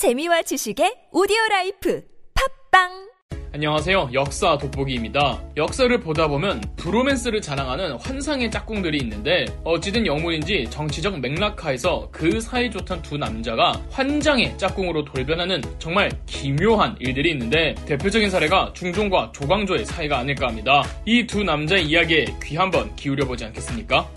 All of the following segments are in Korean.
재미와 지식의 오디오 라이프 팟빵 안녕하세요. 역사 돋보기입니다. 역사를 보다 보면 브로맨스를 자랑하는 환상의 짝꿍들이 있는데 어찌된 영문인지 정치적 맥락하에서 그 사이 좋던 두 남자가 환장의 짝꿍으로 돌변하는 정말 기묘한 일들이 있는데 대표적인 사례가 중종과 조광조의 사이가 아닐까 합니다. 이 두 남자의 이야기에 귀 한번 기울여 보지 않겠습니까?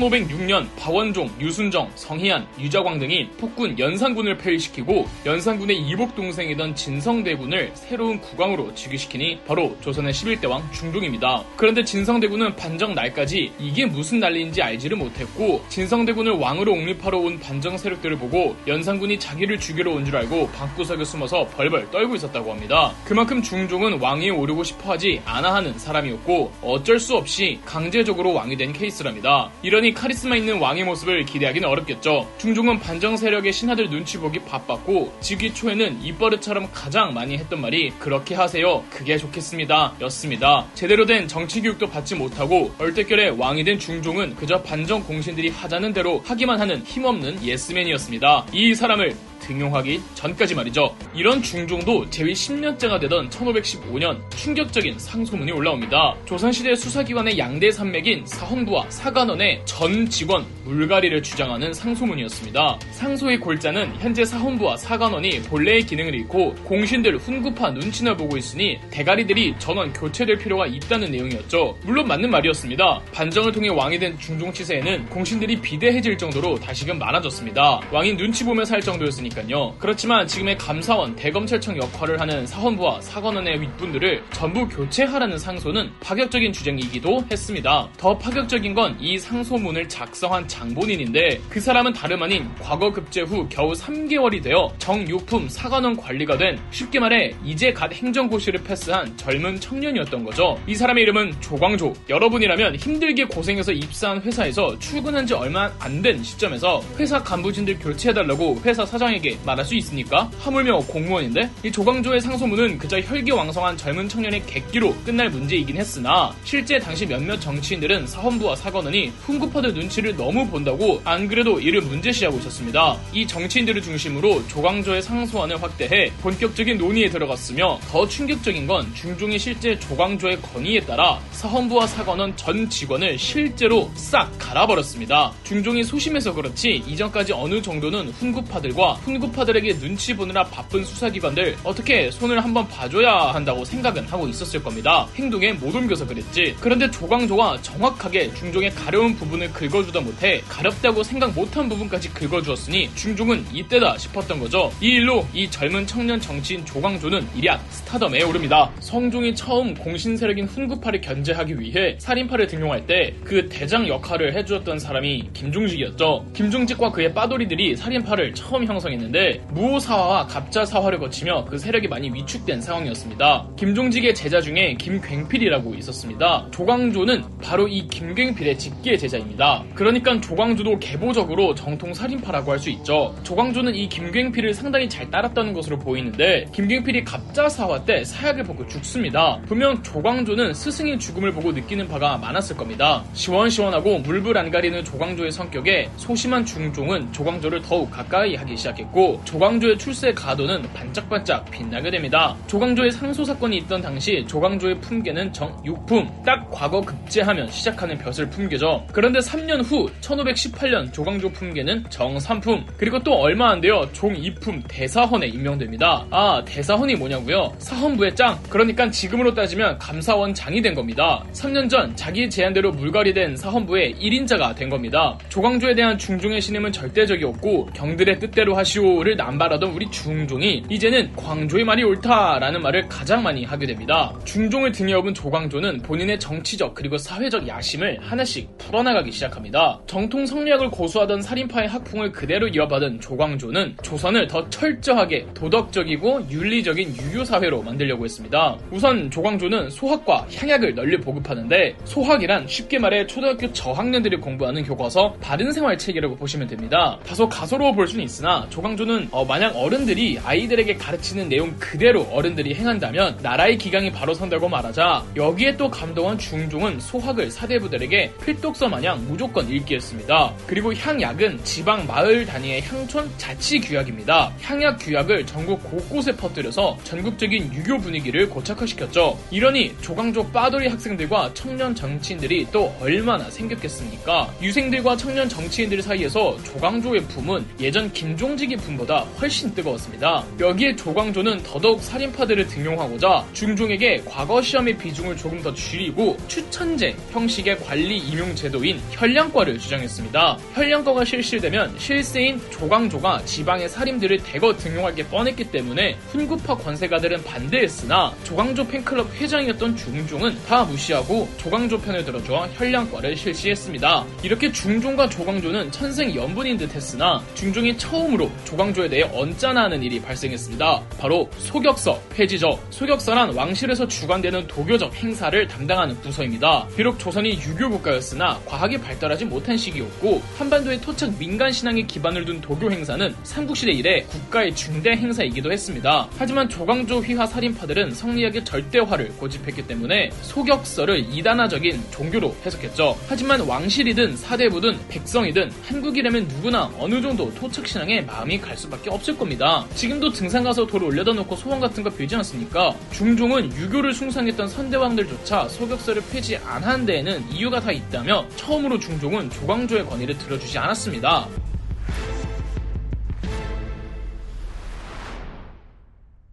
(1506년) 박원종, 유순정, 성희안, 유자광 등이 폭군 연산군을 폐위시키고 연산군의 이복 동생이던 진성대군을 새로운 국왕으로 즉위시키니 바로 조선의 11대 왕 중종입니다. 그런데 진성대군은 반정 날까지 이게 무슨 난리인지 알지를 못했고 진성대군을 왕으로 옹립하러 온 반정 세력들을 보고 연산군이 자기를 죽이러 온 줄 알고 방구석에 숨어서 벌벌 떨고 있었다고 합니다. 그만큼 중종은 왕위에 오르고 싶어하지 않아 하는 사람이었고 어쩔 수 없이 강제적으로 왕이 된 케이스랍니다. 이러니 카리스마 있는 왕의 모습을 기대하기는 어렵겠죠. 중종은 반정 세력의 신하들 눈치 보기 바빴고 즉위 초에는 입버릇처럼 가장 많이 했던 말이 그렇게 하세요. 그게 좋겠습니다. 였습니다. 제대로 된 정치 교육도 받지 못하고 얼떨결에 왕이 된 중종은 그저 반정 공신들이 하자는 대로 하기만 하는 힘없는 예스맨이었습니다. 이 사람을 등용하기 전까지 말이죠. 이런 중종도 재위 10년째가 되던 1515년 충격적인 상소문이 올라옵니다. 조선시대 수사기관의 양대 산맥인 사헌부와 사관원의 전 직원 물갈이를 주장하는 상소문이었습니다. 상소의 골자는 현재 사헌부와 사관원이 본래의 기능을 잃고 공신들 훈구파 눈치나 보고 있으니 대가리들이 전원 교체될 필요가 있다는 내용이었죠. 물론 맞는 말이었습니다. 반정을 통해 왕이 된 중종 치세에는 공신들이 비대해질 정도로 다시금 많아졌습니다. 왕이 눈치 보며 살 정도였으니까 거니까요. 그렇지만 지금의 감사원, 대검찰청 역할을 하는 사헌부와 사관원의 윗분들을 전부 교체하라는 상소는 파격적인 주장이기도 했습니다. 더 파격적인 건 이 상소문을 작성한 장본인인데 그 사람은 다름 아닌 과거 급제 후 겨우 3개월이 되어 정육품 사관원 관리가 된 쉽게 말해 이제 갓 행정고시를 패스한 젊은 청년이었던 거죠. 이 사람의 이름은 조광조. 여러분이라면 힘들게 고생해서 입사한 회사에서 출근한 지 얼마 안 된 시점에서 회사 간부진들 교체해달라고 회사 사장에게 사람에게 말할 수 있습니까? 하물며 공무원인데? 이 조광조의 상소문은 그저 혈기왕성한 젊은 청년의 객기로 끝날 문제이긴 했으나 실제 당시 몇몇 정치인들은 사헌부와 사관원이 훈구파들 눈치를 너무 본다고 안 그래도 이를 문제시하고 있었습니다. 이 정치인들을 중심으로 조광조의 상소안을 확대해 본격적인 논의에 들어갔으며 더 충격적인 건 중종이 실제 조광조의 건의에 따라 사헌부와 사관원 전 직원을 실제로 싹 갈아버렸습니다. 중종이 소심해서 그렇지 이전까지 어느 정도는 훈구파들과 훈 신구파들에게 눈치 보느라 바쁜 수사기관들 어떻게 손을 한번 봐줘야 한다고 생각은 하고 있었을 겁니다. 행동에 못 옮겨서 그랬지. 그런데 조광조가 정확하게 중종의 가려운 부분을 긁어주다 못해 가렵다고 생각 못한 부분까지 긁어주었으니 중종은 이때다 싶었던 거죠. 이 일로 이 젊은 청년 정치인 조광조는 일약 스타덤에 오릅니다. 성종이 처음 공신 세력인 훈구파를 견제하기 위해 살인파를 등용할 때 그 대장 역할을 해주었던 사람이 김종직이었죠. 김종직과 그의 빠돌이들이 살인파를 처음 형성했는 데 있는데 무호사화와 갑자사화를 거치며 그 세력이 많이 위축된 상황이었습니다. 김종직의 제자 중에 김굉필이라고 있었습니다. 조광조는 바로 이 김굉필의 직계 제자입니다. 그러니까 조광조도 계보적으로 정통 살인파라고 할 수 있죠. 조광조는 이 김굉필을 상당히 잘 따랐다는 것으로 보이는데 김굉필이 갑자사화 때 사약을 보고 죽습니다. 분명 조광조는 스승의 죽음을 보고 느끼는 바가 많았을 겁니다. 시원시원하고 물불 안 가리는 조광조의 성격에 소심한 중종은 조광조를 더욱 가까이 하기 시작했고 있고 조광조의 출세 가도는 반짝반짝 빛나게 됩니다. 조광조의 상소 사건이 있던 당시 조광조의 품계는 정육품 딱 과거 급제하면 시작하는 벼슬 품계죠. 그런데 3년 후 1518년 조광조 품계는 정삼품 그리고 또 얼마 안 돼요 종이품 대사헌에 임명됩니다. 아 대사헌이 뭐냐고요? 사헌부의 짱 그러니까 지금으로 따지면 감사원 장이 된 겁니다. 3년 전 자기 제안대로 물갈이된 사헌부의 1인자가 된 겁니다. 조광조에 대한 중종의 신임은 절대적이었고 경들의 뜻대로 하시 오 광조를 남발하던 우리 중종이 이제는 광조의 말이 옳다라는 말을 가장 많이 하게 됩니다. 중종을 등에 업은 조광조는 본인의 정치적 그리고 사회적 야심을 하나씩 풀어나가기 시작합니다. 정통 성리학을 고수하던 살인파의 학풍을 그대로 이어받은 조광조는 조선을 더 철저하게 도덕적이고 윤리적인 유교사회로 만들려고 했습니다. 우선 조광조는 소학과 향약을 널리 보급하는데 소학이란 쉽게 말해 초등학교 저학년들이 공부하는 교과서 바른 생활 책이라고 보시면 됩니다. 다소 가소로워 볼 수는 있으나 조광 조광조는 어, 만약 어른들이 아이들에게 가르치는 내용 그대로 어른들이 행한다면 나라의 기강이 바로 선다고 말하자 여기에 또 감동한 중종은 소학을 사대부들에게 필독서 마냥 무조건 읽게 했습니다. 그리고 향약은 지방 마을 단위의 향촌 자치 규약입니다. 향약 규약을 전국 곳곳에 퍼뜨려서 전국적인 유교 분위기를 고착화시켰죠. 이러니 조광조 빠돌이 학생들과 청년 정치인들이 또 얼마나 생겼겠습니까? 유생들과 청년 정치인들 사이에서 조광조의 품은 예전 김종직 의 품보다 훨씬 뜨거웠습니다. 여기에 조광조는 더더욱 살인파들을 등용하고자 중종에게 과거 시험의 비중을 조금 더 줄이고 추천제 형식의 관리 임용 제도인 현량과를 주장했습니다. 현량과가 실시되면 실세인 조광조가 지방의 살인들을 대거 등용하게 뻔했기 때문에 훈구파 권세가들은 반대했으나 조광조 팬클럽 회장이었던 중종은 다 무시하고 조광조 편을 들어줘 현량과를 실시했습니다. 이렇게 중종과 조광조는 천생 연분인 듯 했으나 중종이 처음으로 조광조에 대해 언짢아하는 일이 발생했습니다. 바로 소격서 폐지죠. 소격서란 왕실에서 주관되는 도교적 행사를 담당하는 부서입니다. 비록 조선이 유교 국가였으나 과학이 발달하지 못한 시기였고 한반도의 토착 민간 신앙에 기반을 둔 도교 행사는 삼국시대 이래 국가의 중대 행사이기도 했습니다. 하지만 조광조 휘하 살인파들은 성리학의 절대화를 고집했기 때문에 소격서를 이단화적인 종교로 해석했죠. 하지만 왕실이든 사대부든 백성이든 한국이라면 누구나 어느 정도 토착 신앙에 마음이 갈 수밖에 없을 겁니다. 지금도 등산 가서 돌을 올려다 놓고 소원 같은 거 빌지 않습니까? 중종은 유교를 숭상했던 선대왕들조차 소격서를 폐지 안한 데에는 이유가 다 있다며 처음으로 중종은 조광조의 권위를 들어주지 않았습니다.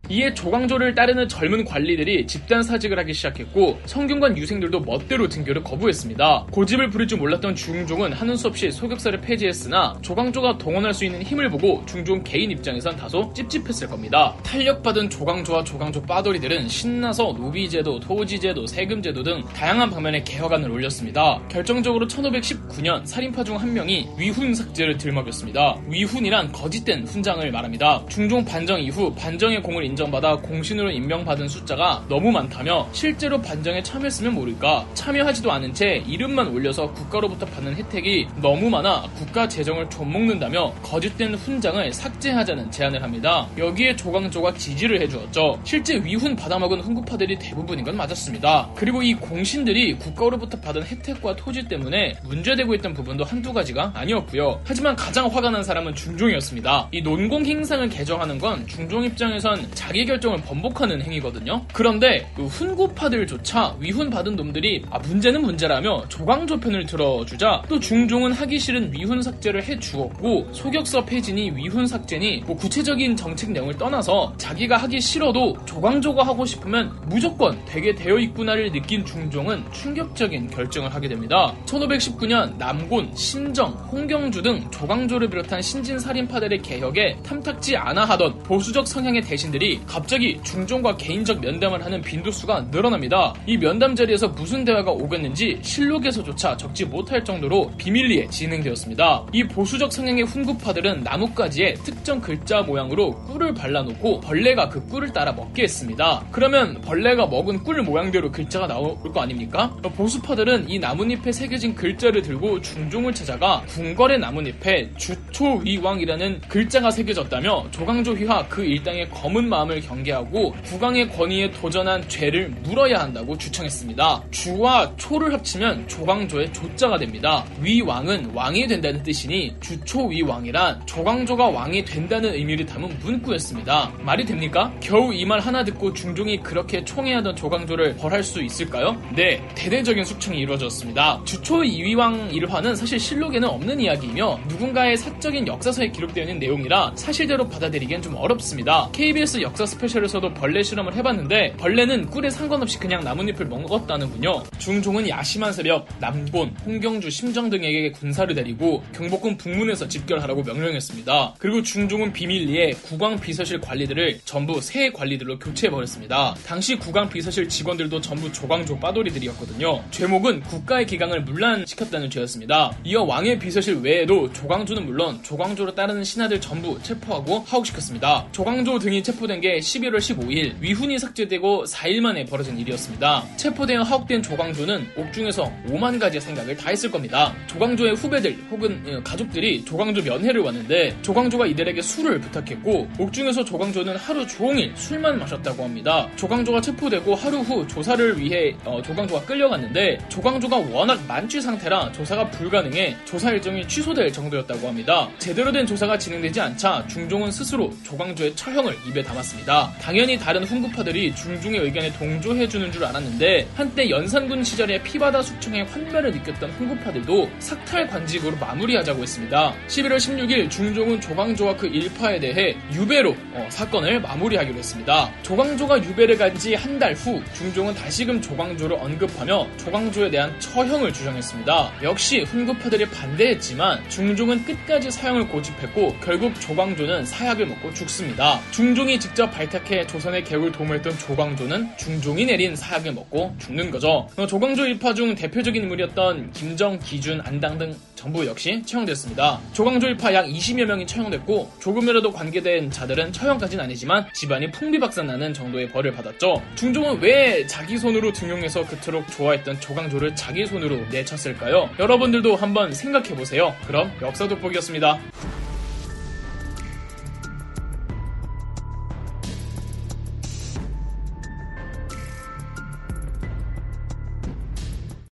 이에 조광조를 따르는 젊은 관리들이 집단 사직을 하기 시작했고 성균관 유생들도 멋대로 등교를 거부했습니다. 고집을 부릴 줄 몰랐던 중종은 하는 수 없이 소격사를 폐지했으나 조광조가 동원할 수 있는 힘을 보고 중종 개인 입장에선 다소 찝찝했을 겁니다. 탄력받은 조광조와 조광조 빠돌이들은 신나서 노비제도, 토지제도, 세금제도 등 다양한 방면의 개혁안을 올렸습니다. 결정적으로 1519년 살인파 중 한 명이 위훈 삭제를 들먹였습니다. 위훈이란 거짓된 훈장을 말합니다. 중종 반정 이후 반정의 공을 인정받아 공신으로 임명받은 숫자가 너무 많다며 실제로 반정에 참여했으면 모를까 참여하지도 않은 채 이름만 올려서 국가로부터 받는 혜택이 너무 많아 국가 재정을 좀먹는다며 거짓된 훈장을 삭제하자는 제안을 합니다. 여기에 조광조가 지지를 해주었죠. 실제 위훈 받아먹은 훈구파들이 대부분인 건 맞았습니다. 그리고 이 공신들이 국가로부터 받은 혜택과 토지 때문에 문제되고 있던 부분도 한두 가지가 아니었고요. 하지만 가장 화가 난 사람은 중종이었습니다. 이 논공 행상을 개정하는 건 중종 입장에선 자기 결정을 번복하는 행위거든요. 그런데 그 훈구파들조차 위훈 받은 놈들이 아 문제는 문제라며 조광조 편을 들어주자 또 중종은 하기 싫은 위훈 삭제를 해 주었고 소격서 폐지니 위훈 삭제니 뭐 구체적인 정책 내용을 떠나서 자기가 하기 싫어도 조광조가 하고 싶으면 무조건 되게 되어 있구나를 느낀 중종은 충격적인 결정을 하게 됩니다. 1519년 남곤, 신정, 홍경주 등 조광조를 비롯한 신진 살인파들의 개혁에 탐탁지 않아 하던 보수적 성향의 대신들이 갑자기 중종과 개인적 면담을 하는 빈도수가 늘어납니다. 이 면담 자리에서 무슨 대화가 오갔는지 실록에서조차 적지 못할 정도로 비밀리에 진행되었습니다. 이 보수적 성향의 훈구파들은 나뭇가지에 특정 글자 모양으로 꿀을 발라놓고 벌레가 그 꿀을 따라 먹게 했습니다. 그러면 벌레가 먹은 꿀 모양대로 글자가 나올 거 아닙니까? 보수파들은 이 나뭇잎에 새겨진 글자를 들고 중종을 찾아가 궁궐의 나뭇잎에 주초위왕이라는 글자가 새겨졌다며 조강조 휘하 그 일당의 검은 마음 을 경계하고 국왕의 권위에 도전한 죄를 물어야 한다고 주청했습니다. 주와 초를 합치면 조광조의 조자가 됩니다. 위왕은 왕이 된다는 뜻이니 주초위왕이란 조광조가 왕이 된다는 의미를 담은 문구였습니다. 말이 됩니까? 겨우 이 말 하나 듣고 중종이 그렇게 총애하던 조광조를 벌할 수 있을까요? 네, 대대적인 숙청이 이루어졌습니다. 주초위왕 일화는 사실 실록에는 없는 이야기이며 누군가의 사적인 역사서에 기록되어 있는 내용이라 사실대로 받아들이기엔 좀 어렵습니다. KBS 역사 스페셜에서도 벌레 실험을 해봤는데 벌레는 꿀에 상관없이 그냥 나뭇잎을 먹었다는군요. 중종은 야심한 새벽 남곤, 홍경주, 심정 등에게 군사를 데리고 경복궁 북문에서 집결하라고 명령했습니다. 그리고 중종은 비밀리에 국왕 비서실 관리들을 전부 새 관리들로 교체해버렸습니다. 당시 국왕 비서실 직원들도 전부 조광조 빠돌이들이었거든요. 죄목은 국가의 기강을 문란시켰다는 죄였습니다. 이어 왕의 비서실 외에도 조광조는 물론 조광조로 따르는 신하들 전부 체포하고 하옥시켰습니다. 조광조 등이 체포된 게게 11월 15일 위훈이 삭제되고 4일 만에 벌어진 일이었습니다. 체포되어 하옥된 조광조는 옥중에서 5만 가지의 생각을 다 했을 겁니다. 조광조의 후배들 혹은 어, 가족들이 조광조 면회를 왔는데 조광조가 이들에게 술을 부탁했고 옥중에서 조광조는 하루 종일 술만 마셨다고 합니다. 조광조가 체포되고 하루 후 조사를 위해 어, 조광조가 끌려갔는데 조광조가 워낙 만취 상태라 조사가 불가능해 조사 일정이 취소될 정도였다고 합니다. 제대로 된 조사가 진행되지 않자 중종은 스스로 조광조의 처형을 입에 담았습니다. 당연히 다른 훈구파들이 중종의 의견에 동조해주는 줄 알았는데 한때 연산군 시절에 피바다 숙청의 환멸을 느꼈던 훈구파들도 삭탈 관직으로 마무리하자고 했습니다. 11월 16일 중종은 조광조와 그 일파에 대해 유배로 어, 사건을 마무리하기로 했습니다. 조광조가 유배를 간 지 한 달 후 중종은 다시금 조광조를 언급하며 조광조에 대한 처형을 주장했습니다. 역시 훈구파들이 반대했지만 중종은 끝까지 사형을 고집했고 결국 조광조는 사약을 먹고 죽습니다. 중종이 직접 발탁해 조선의 개국을 도모했던 조광조는 중종이 내린 사약을 먹고 죽는 거죠. 어, 조광조 일파 중 대표적인 인물이었던 김정, 기준, 안당 등 전부 역시 처형됐습니다. 조광조 일파 약 20여 명이 처형됐고 조금이라도 관계된 자들은 처형까지는 아니지만 집안이 풍비박산나는 정도의 벌을 받았죠. 중종은 왜 자기 손으로 등용해서 그토록 좋아했던 조광조를 자기 손으로 내쳤을까요? 여러분들도 한번 생각해보세요. 그럼 역사 돋보기였습니다.